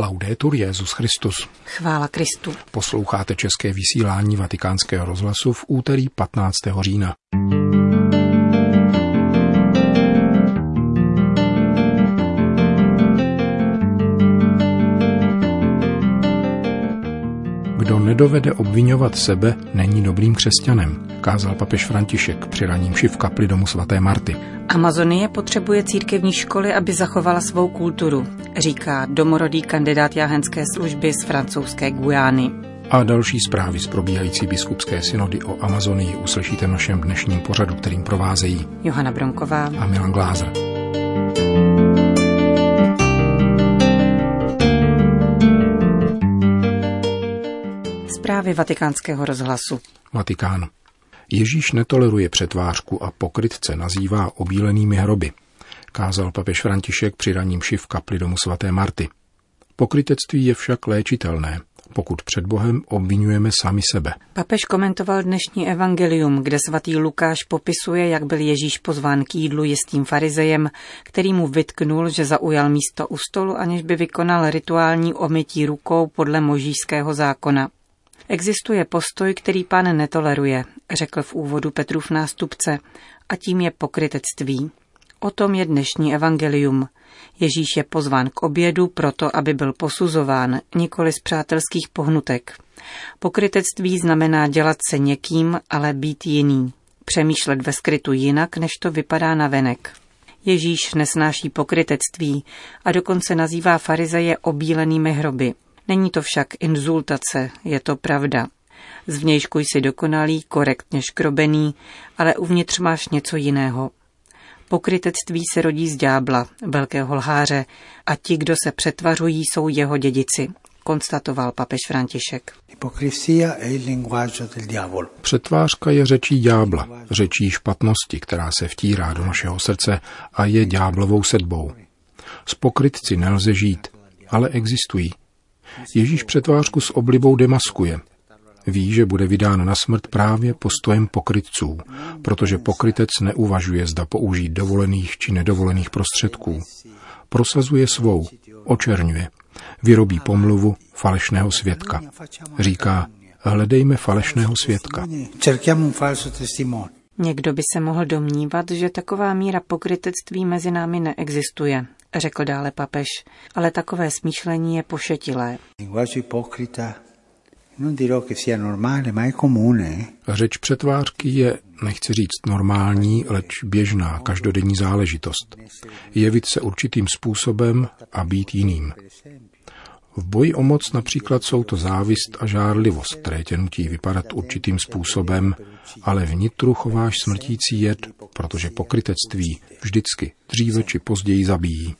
Laudetur Jezus Christus. Chvála Kristu. Posloucháte české vysílání Vatikánského rozhlasu v úterý 15. října. Kdo nedovede obvinovat sebe, není dobrým křesťanem, kázal papež František při raním v kapli domu svaté Marty. Amazonie potřebuje církevní školy, aby zachovala svou kulturu, říká domorodý kandidát jáhenské služby z francouzské Gujány. A další zprávy z probíhající biskupské synody o Amazonii uslyšíte v našem dnešním pořadu, kterým provázejí Johana Bronková a Milan Glázer. Zprávy vatikánského rozhlasu. Vatikán. Ježíš netoleruje přetvářku a pokrytce nazývá obílenými hroby, kázal papež František při raním šiv kapli domu svaté Marty. Pokrytectví je však léčitelné, pokud před Bohem obvinujeme sami sebe. Papež komentoval dnešní evangelium, kde svatý Lukáš popisuje, jak byl Ježíš pozván k jídlu jistým farizejem, který mu vytknul, že zaujal místo u stolu, aniž by vykonal rituální omytí rukou podle možíšského zákona. Existuje postoj, který pán netoleruje, řekl v úvodu Petrův nástupce, a tím je pokrytectví. O tom je dnešní evangelium. Ježíš je pozván k obědu proto, aby byl posuzován, nikoli z přátelských pohnutek. Pokrytectví znamená dělat se někým, ale být jiný. Přemýšlet ve skrytu jinak, než to vypadá na venek. Ježíš nesnáší pokrytectví a dokonce nazývá farizeje obílenými hroby. Není to však inzultace, je to pravda. Zvnějšku jsi dokonalý, korektně škrobený, ale uvnitř máš něco jiného. Pokrytectví se rodí z ďábla, velkého lháře, a ti, kdo se přetvařují, jsou jeho dědici, konstatoval papež František. Přetvářka je řečí ďábla, řečí špatnosti, která se vtírá do našeho srdce a je ďáblovou sedbou. S pokrytci nelze žít, ale existují. Ježíš přetvářku s oblibou demaskuje. Ví, že bude vydán na smrt právě postojem pokrytců, protože pokrytec neuvažuje, zda použít dovolených či nedovolených prostředků. Prosazuje svou, očerňuje, vyrobí pomluvu falešného svědka. Říká, hledejme falešného svědka. Někdo by se mohl domnívat, že taková míra pokrytectví mezi námi neexistuje, řekl dále papež, ale takové smýšlení je pošetilé. Řeč přetvářky je, nechci říct normální, leč běžná, každodenní záležitost. Jevit se určitým způsobem a být jiným. V boji o moc například jsou to závist a žárlivost, které tě nutí vypadat určitým způsobem, ale vnitru chováš smrtící jed, protože pokrytectví vždycky dříve či později zabíjí.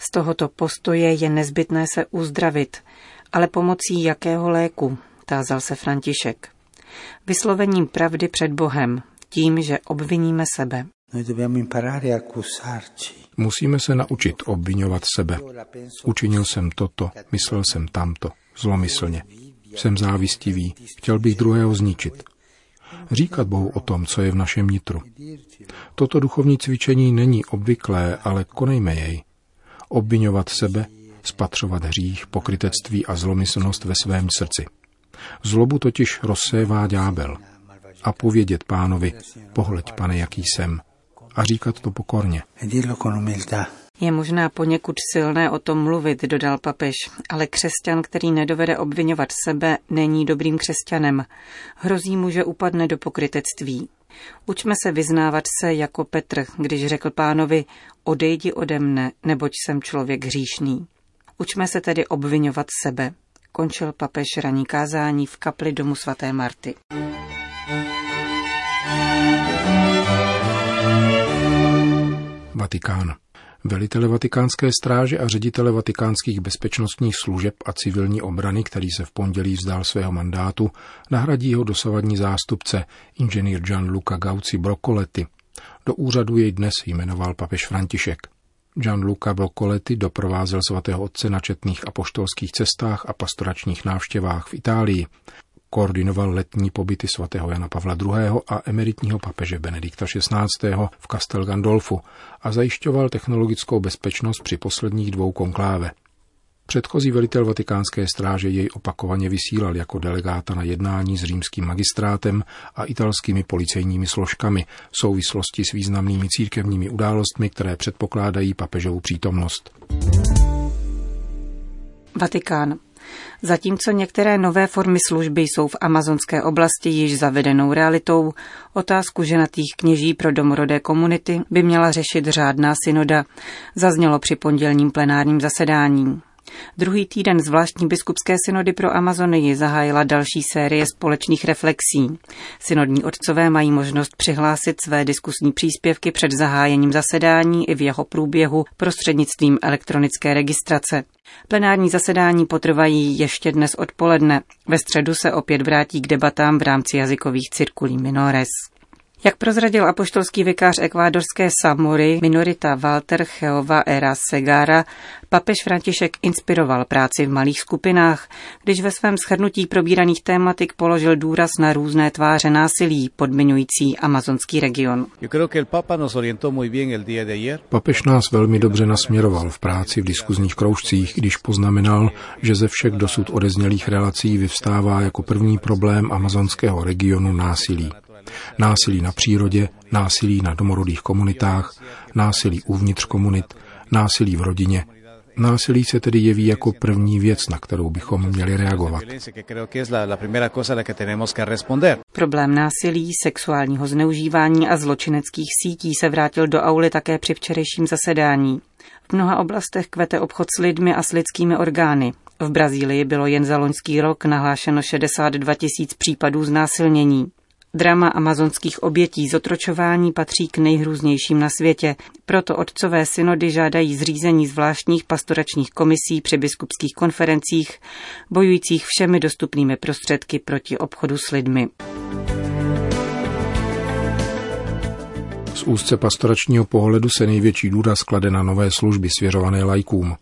Z tohoto postoje je nezbytné se uzdravit, ale pomocí jakého léku, tázal se František. Vyslovením pravdy před Bohem, tím, že obviníme sebe. Musíme se naučit obvinovat sebe. Učinil jsem toto, myslel jsem tamto, zlomyslně. Jsem závistivý, chtěl bych druhého zničit. Říkat Bohu o tom, co je v našem nitru. Toto duchovní cvičení není obvyklé, ale konejme jej. Obvinovat sebe, spatřovat hřích, pokrytectví a zlomyslnost ve svém srdci. Zlobu totiž rozsévá ďábel. A povědět pánovi, pohleď, pane, jaký jsem, a říkat to pokorně. Je možná poněkud silné o tom mluvit, dodal papež, ale křesťan, který nedovede obvinovat sebe, není dobrým křesťanem. Hrozí mu, že upadne do pokrytectví. Učme se vyznávat se jako Petr, když řekl pánovi, odejdi ode mne, neboť jsem člověk hříšný. Učme se tedy obvinovat sebe. Končil papež raní kázání v kapli domu svaté Marty. Vatikán. Velitele vatikánské stráže a ředitele vatikánských bezpečnostních služeb a civilní obrany, který se v pondělí vzdal svého mandátu, nahradí ho dosavadní zástupce, inženýr Gianluca Gauci Brocoletti. Do úřadu jej dnes jmenoval papež František. Gianluca Brocoletti doprovázel svatého otce na četných apoštolských cestách a pastoračních návštěvách v Itálii. Koordinoval letní pobyty svatého Jana Pavla II. a emeritního papeže Benedikta XVI. v Castel Gandolfu a zajišťoval technologickou bezpečnost při posledních dvou konkláve. Předchozí velitel vatikánské stráže jej opakovaně vysílal jako delegáta na jednání s římským magistrátem a italskými policejními složkami v souvislosti s významnými církevními událostmi, které předpokládají papežovou přítomnost. Vatikán. Zatímco některé nové formy služby jsou v amazonské oblasti již zavedenou realitou, otázku ženatých kněží pro domorodé komunity by měla řešit řádná synoda, zaznělo při pondělním plenárním zasedání. Druhý týden zvláštní biskupské synody pro Amazonii zahájila další série společných reflexí. Synodní otcové mají možnost přihlásit své diskusní příspěvky před zahájením zasedání i v jeho průběhu prostřednictvím elektronické registrace. Plenární zasedání potrvají ještě dnes odpoledne. Ve středu se opět vrátí k debatám v rámci jazykových cirkulí Minores. Jak prozradil apoštolský vikář ekvádorské Samory minorita Walter Cheova Era Segara, papež František inspiroval práci v malých skupinách, když ve svém shrnutí probíraných tématik položil důraz na různé tváře násilí podmiňující amazonský region. Papež nás velmi dobře nasměroval v práci v diskuzních kroužcích, když poznamenal, že ze všech dosud odeznělých relací vyvstává jako první problém amazonského regionu násilí. Násilí na přírodě, násilí na domorodých komunitách, násilí uvnitř komunit, násilí v rodině. Násilí se tedy jeví jako první věc, na kterou bychom měli reagovat. Problém násilí, sexuálního zneužívání a zločineckých sítí se vrátil do auly také při včerejším zasedání. V mnoha oblastech kvete obchod s lidmi a s lidskými orgány. V Brazílii bylo jen za loňský rok nahlášeno 62 tisíc případů znásilnění. Drama amazonských obětí zotročování patří k nejhrůznějším na světě, proto otcové synody žádají zřízení zvláštních pastoračních komisí při biskupských konferencích, bojujících všemi dostupnými prostředky proti obchodu s lidmi. Z úzce pastoračního pohledu se největší důraz klade na nové služby svěřované lajkům.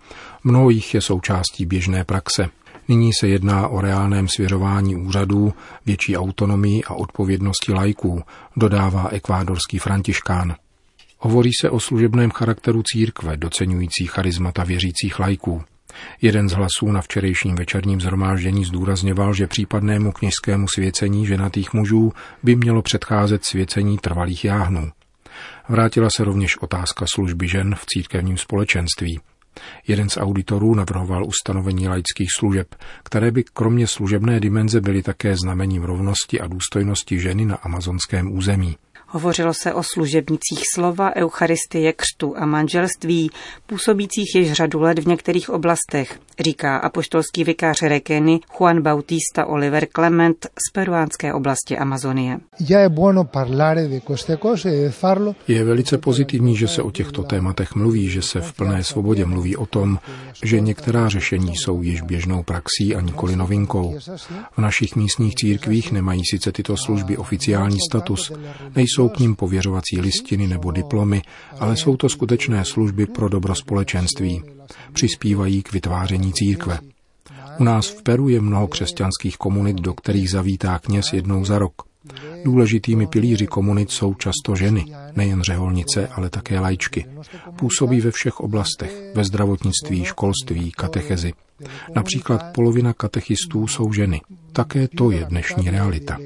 Mnoho jich je součástí běžné praxe. Nyní se jedná o reálném svěřování úřadů, větší autonomii a odpovědnosti lajků, dodává ekvádorský františkán. Hovoří se o služebném charakteru církve, docenující charizmata věřících lajků. Jeden z hlasů na včerejším večerním zhromáždění zdůrazňoval, že případnému kněžskému svěcení ženatých mužů by mělo předcházet svěcení trvalých jáhnů. Vrátila se rovněž otázka služby žen v církevním společenství. Jeden z auditorů navrhoval ustanovení laických služeb, které by kromě služebné dimenze byly také znamením rovnosti a důstojnosti ženy na amazonském území. Hovořilo se o služebnicích slova, eucharistie, křtu a manželství, působících již řadu let v některých oblastech, říká apoštolský vikář Rekeny Juan Bautista Oliver Clement z peruánské oblasti Amazonie. Je velice pozitivní, že se o těchto tématech mluví, že se v plné svobodě mluví o tom, že některá řešení jsou již běžnou praxí a nikoli novinkou. V našich místních církvích nemají sice tyto služby oficiální status, nejsou Nejsou k ním pověřovací listiny nebo diplomy, ale jsou to skutečné služby pro dobro společenství. Přispívají k vytváření církve. U nás v Peru je mnoho křesťanských komunit, do kterých zavítá kněz jednou za rok. Důležitými pilíři komunit jsou často ženy, nejen řeholnice, ale také lajčky. Působí ve všech oblastech, ve zdravotnictví, školství, katechezi. Například polovina katechistů jsou ženy. Také to je dnešní realita.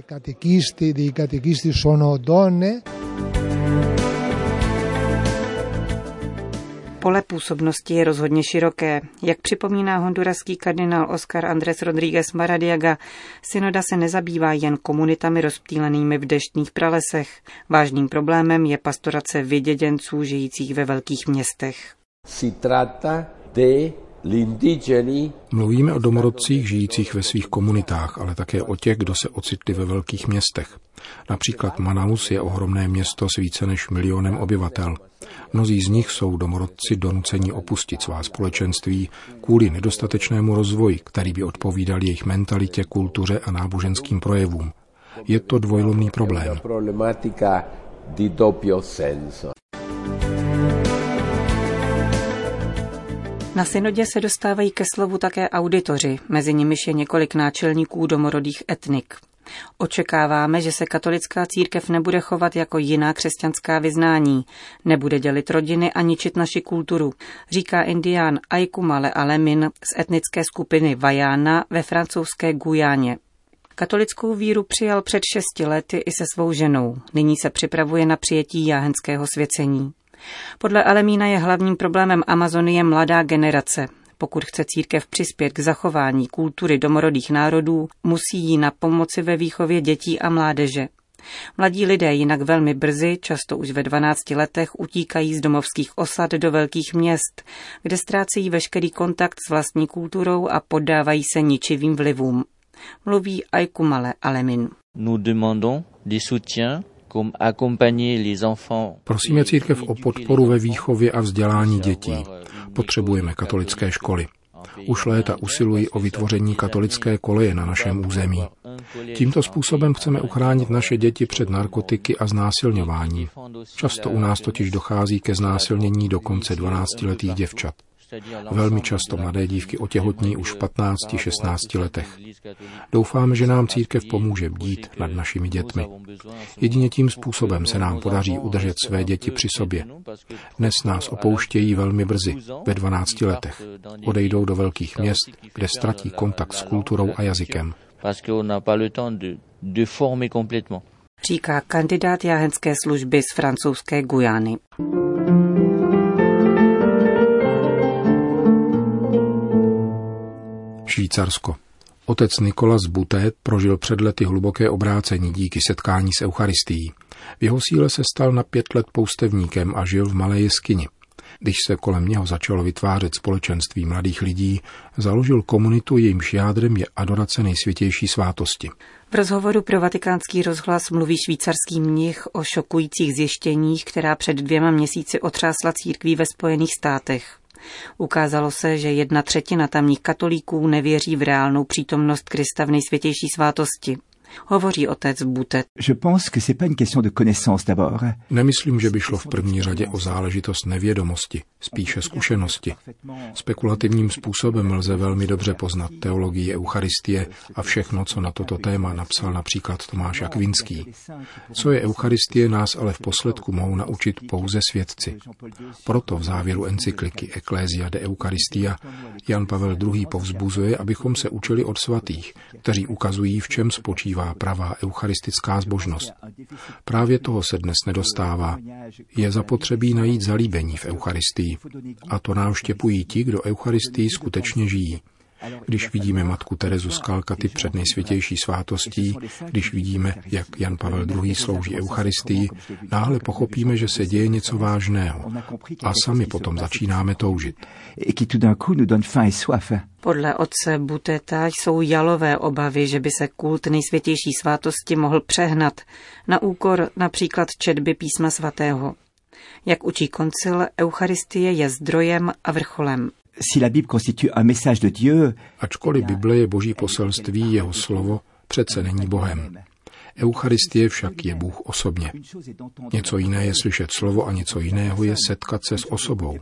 Pole působnosti je rozhodně široké. Jak připomíná honduraský kardinál Oscar Andrés Rodríguez Maradiaga, synoda se nezabývá jen komunitami rozptýlenými v deštných pralesech. Vážným problémem je pastorace vyděděnců žijících ve velkých městech. Si trata de Mluvíme o domorodcích žijících ve svých komunitách, ale také o těch, kdo se ocitli ve velkých městech. Například Manaus je ohromné město s více než milionem obyvatel. Mnozí z nich jsou domorodci donuceni opustit svá společenství kvůli nedostatečnému rozvoji, který by odpovídal jejich mentalitě, kultuře a náboženským projevům. Je to dvojlomný problém. Na synodě se dostávají ke slovu také auditoři, mezi nimiž je několik náčelníků domorodých etnik. Očekáváme, že se katolická církev nebude chovat jako jiná křesťanská vyznání, nebude dělit rodiny a ničit naši kulturu, říká indián Aikumale Alemin z etnické skupiny Vajana ve francouzské Gujáně. Katolickou víru přijal před šesti lety i se svou ženou. Nyní se připravuje na přijetí jáhenského svěcení. Podle Alemína je hlavním problémem Amazonie mladá generace. Pokud chce církev přispět k zachování kultury domorodých národů, musí jí na pomoci ve výchově dětí a mládeže. Mladí lidé jinak velmi brzy, často už ve 12 letech, utíkají z domovských osad do velkých měst, kde ztrácejí veškerý kontakt s vlastní kulturou a poddávají se ničivým vlivům. Mluví Aikumale Alemin. Nous demandons des soutiens Prosíme církev o podporu ve výchově a vzdělání dětí. Potřebujeme katolické školy. Už léta usilují o vytvoření katolické koleje na našem území. Tímto způsobem chceme uchránit naše děti před narkotiky a znásilňování. Často u nás totiž dochází ke znásilnění dokonce 12-letých děvčat. Velmi často mladé dívky otěhotní už v 15-16 letech. Doufáme, že nám církev pomůže bdít nad našimi dětmi. Jedině tím způsobem se nám podaří udržet své děti při sobě. Dnes nás opouštějí velmi brzy, ve 12 letech. Odejdou do velkých měst, kde ztratí kontakt s kulturou a jazykem. Říká kandidát jáhenské služby z francouzské Gujány. Švýcarsko. Otec Nikolas Buté prožil před lety hluboké obrácení díky setkání s Eucharistií. V jeho síle se stal na pět let poustevníkem a žil v malé jeskyni. Když se kolem něho začalo vytvářet společenství mladých lidí, založil komunitu, jejímž jádrem je adorace nejsvětější svátosti. V rozhovoru pro vatikánský rozhlas mluví švýcarský mnich o šokujících zjištěních, která před dvěma měsíci otřásla církví ve Spojených státech. Ukázalo se, že jedna třetina tamních katolíků nevěří v reálnou přítomnost Krista v nejsvětější svátosti. Hovoří otec Butet. Nemyslím, že by šlo v první řadě o záležitost nevědomosti, spíše zkušenosti. Spekulativním způsobem lze velmi dobře poznat teologii Eucharistie a všechno, co na toto téma napsal například Tomáš Akvinský. Co je Eucharistie, nás ale v posledku mohou naučit pouze svědci. Proto v závěru encykliky Ecclesia de Eucharistia Jan Pavel II. povzbuzuje, abychom se učili od svatých, kteří ukazují, v čem spočívá pravá eucharistická zbožnost. Právě toho se dnes nedostává. Je zapotřebí najít zalíbení v Eucharistii. A to nám štěpují ti, kdo Eucharistii skutečně žijí. Když vidíme matku Terezu z Kalkaty před nejsvětější svátostí, když vidíme, jak Jan Pavel II. slouží Eucharistii, náhle pochopíme, že se děje něco vážného a sami potom začínáme toužit. Podle otce Buteta jsou jalové obavy, že by se kult nejsvětější svátosti mohl přehnat na úkor například četby písma svatého. Jak učí koncil, Eucharistie je zdrojem a vrcholem si la Bible constitue un message de Dieu, Ačkoliv Bible je boží poselství, jeho slovo přece není Bohem. Eucharistie však je Bůh osobně. Něco jiné je slyšet slovo a něco jiného je setkat se s osobou.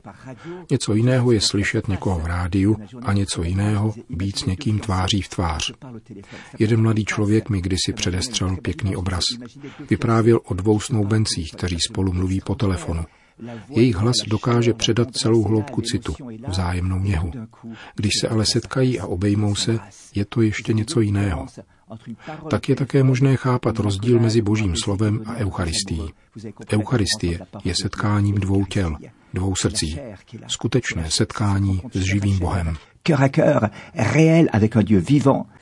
Něco jiného je slyšet někoho v rádiu a něco jiného být s někým tváří v tvář. Jeden mladý člověk mi kdysi předestřel pěkný obraz. Vyprávěl o dvou snoubencích, kteří spolu mluví po telefonu. Jejich hlas dokáže předat celou hloubku citu, vzájemnou něhu. Když se ale setkají a obejmou se, je to ještě něco jiného. Tak je také možné chápat rozdíl mezi Božím slovem a Eucharistií. Eucharistie je setkáním dvou těl, dvou srdcí. Skutečné setkání s živým Bohem.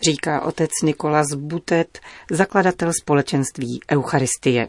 Říká otec Nikolas Butet, zakladatel společenství Eucharistie.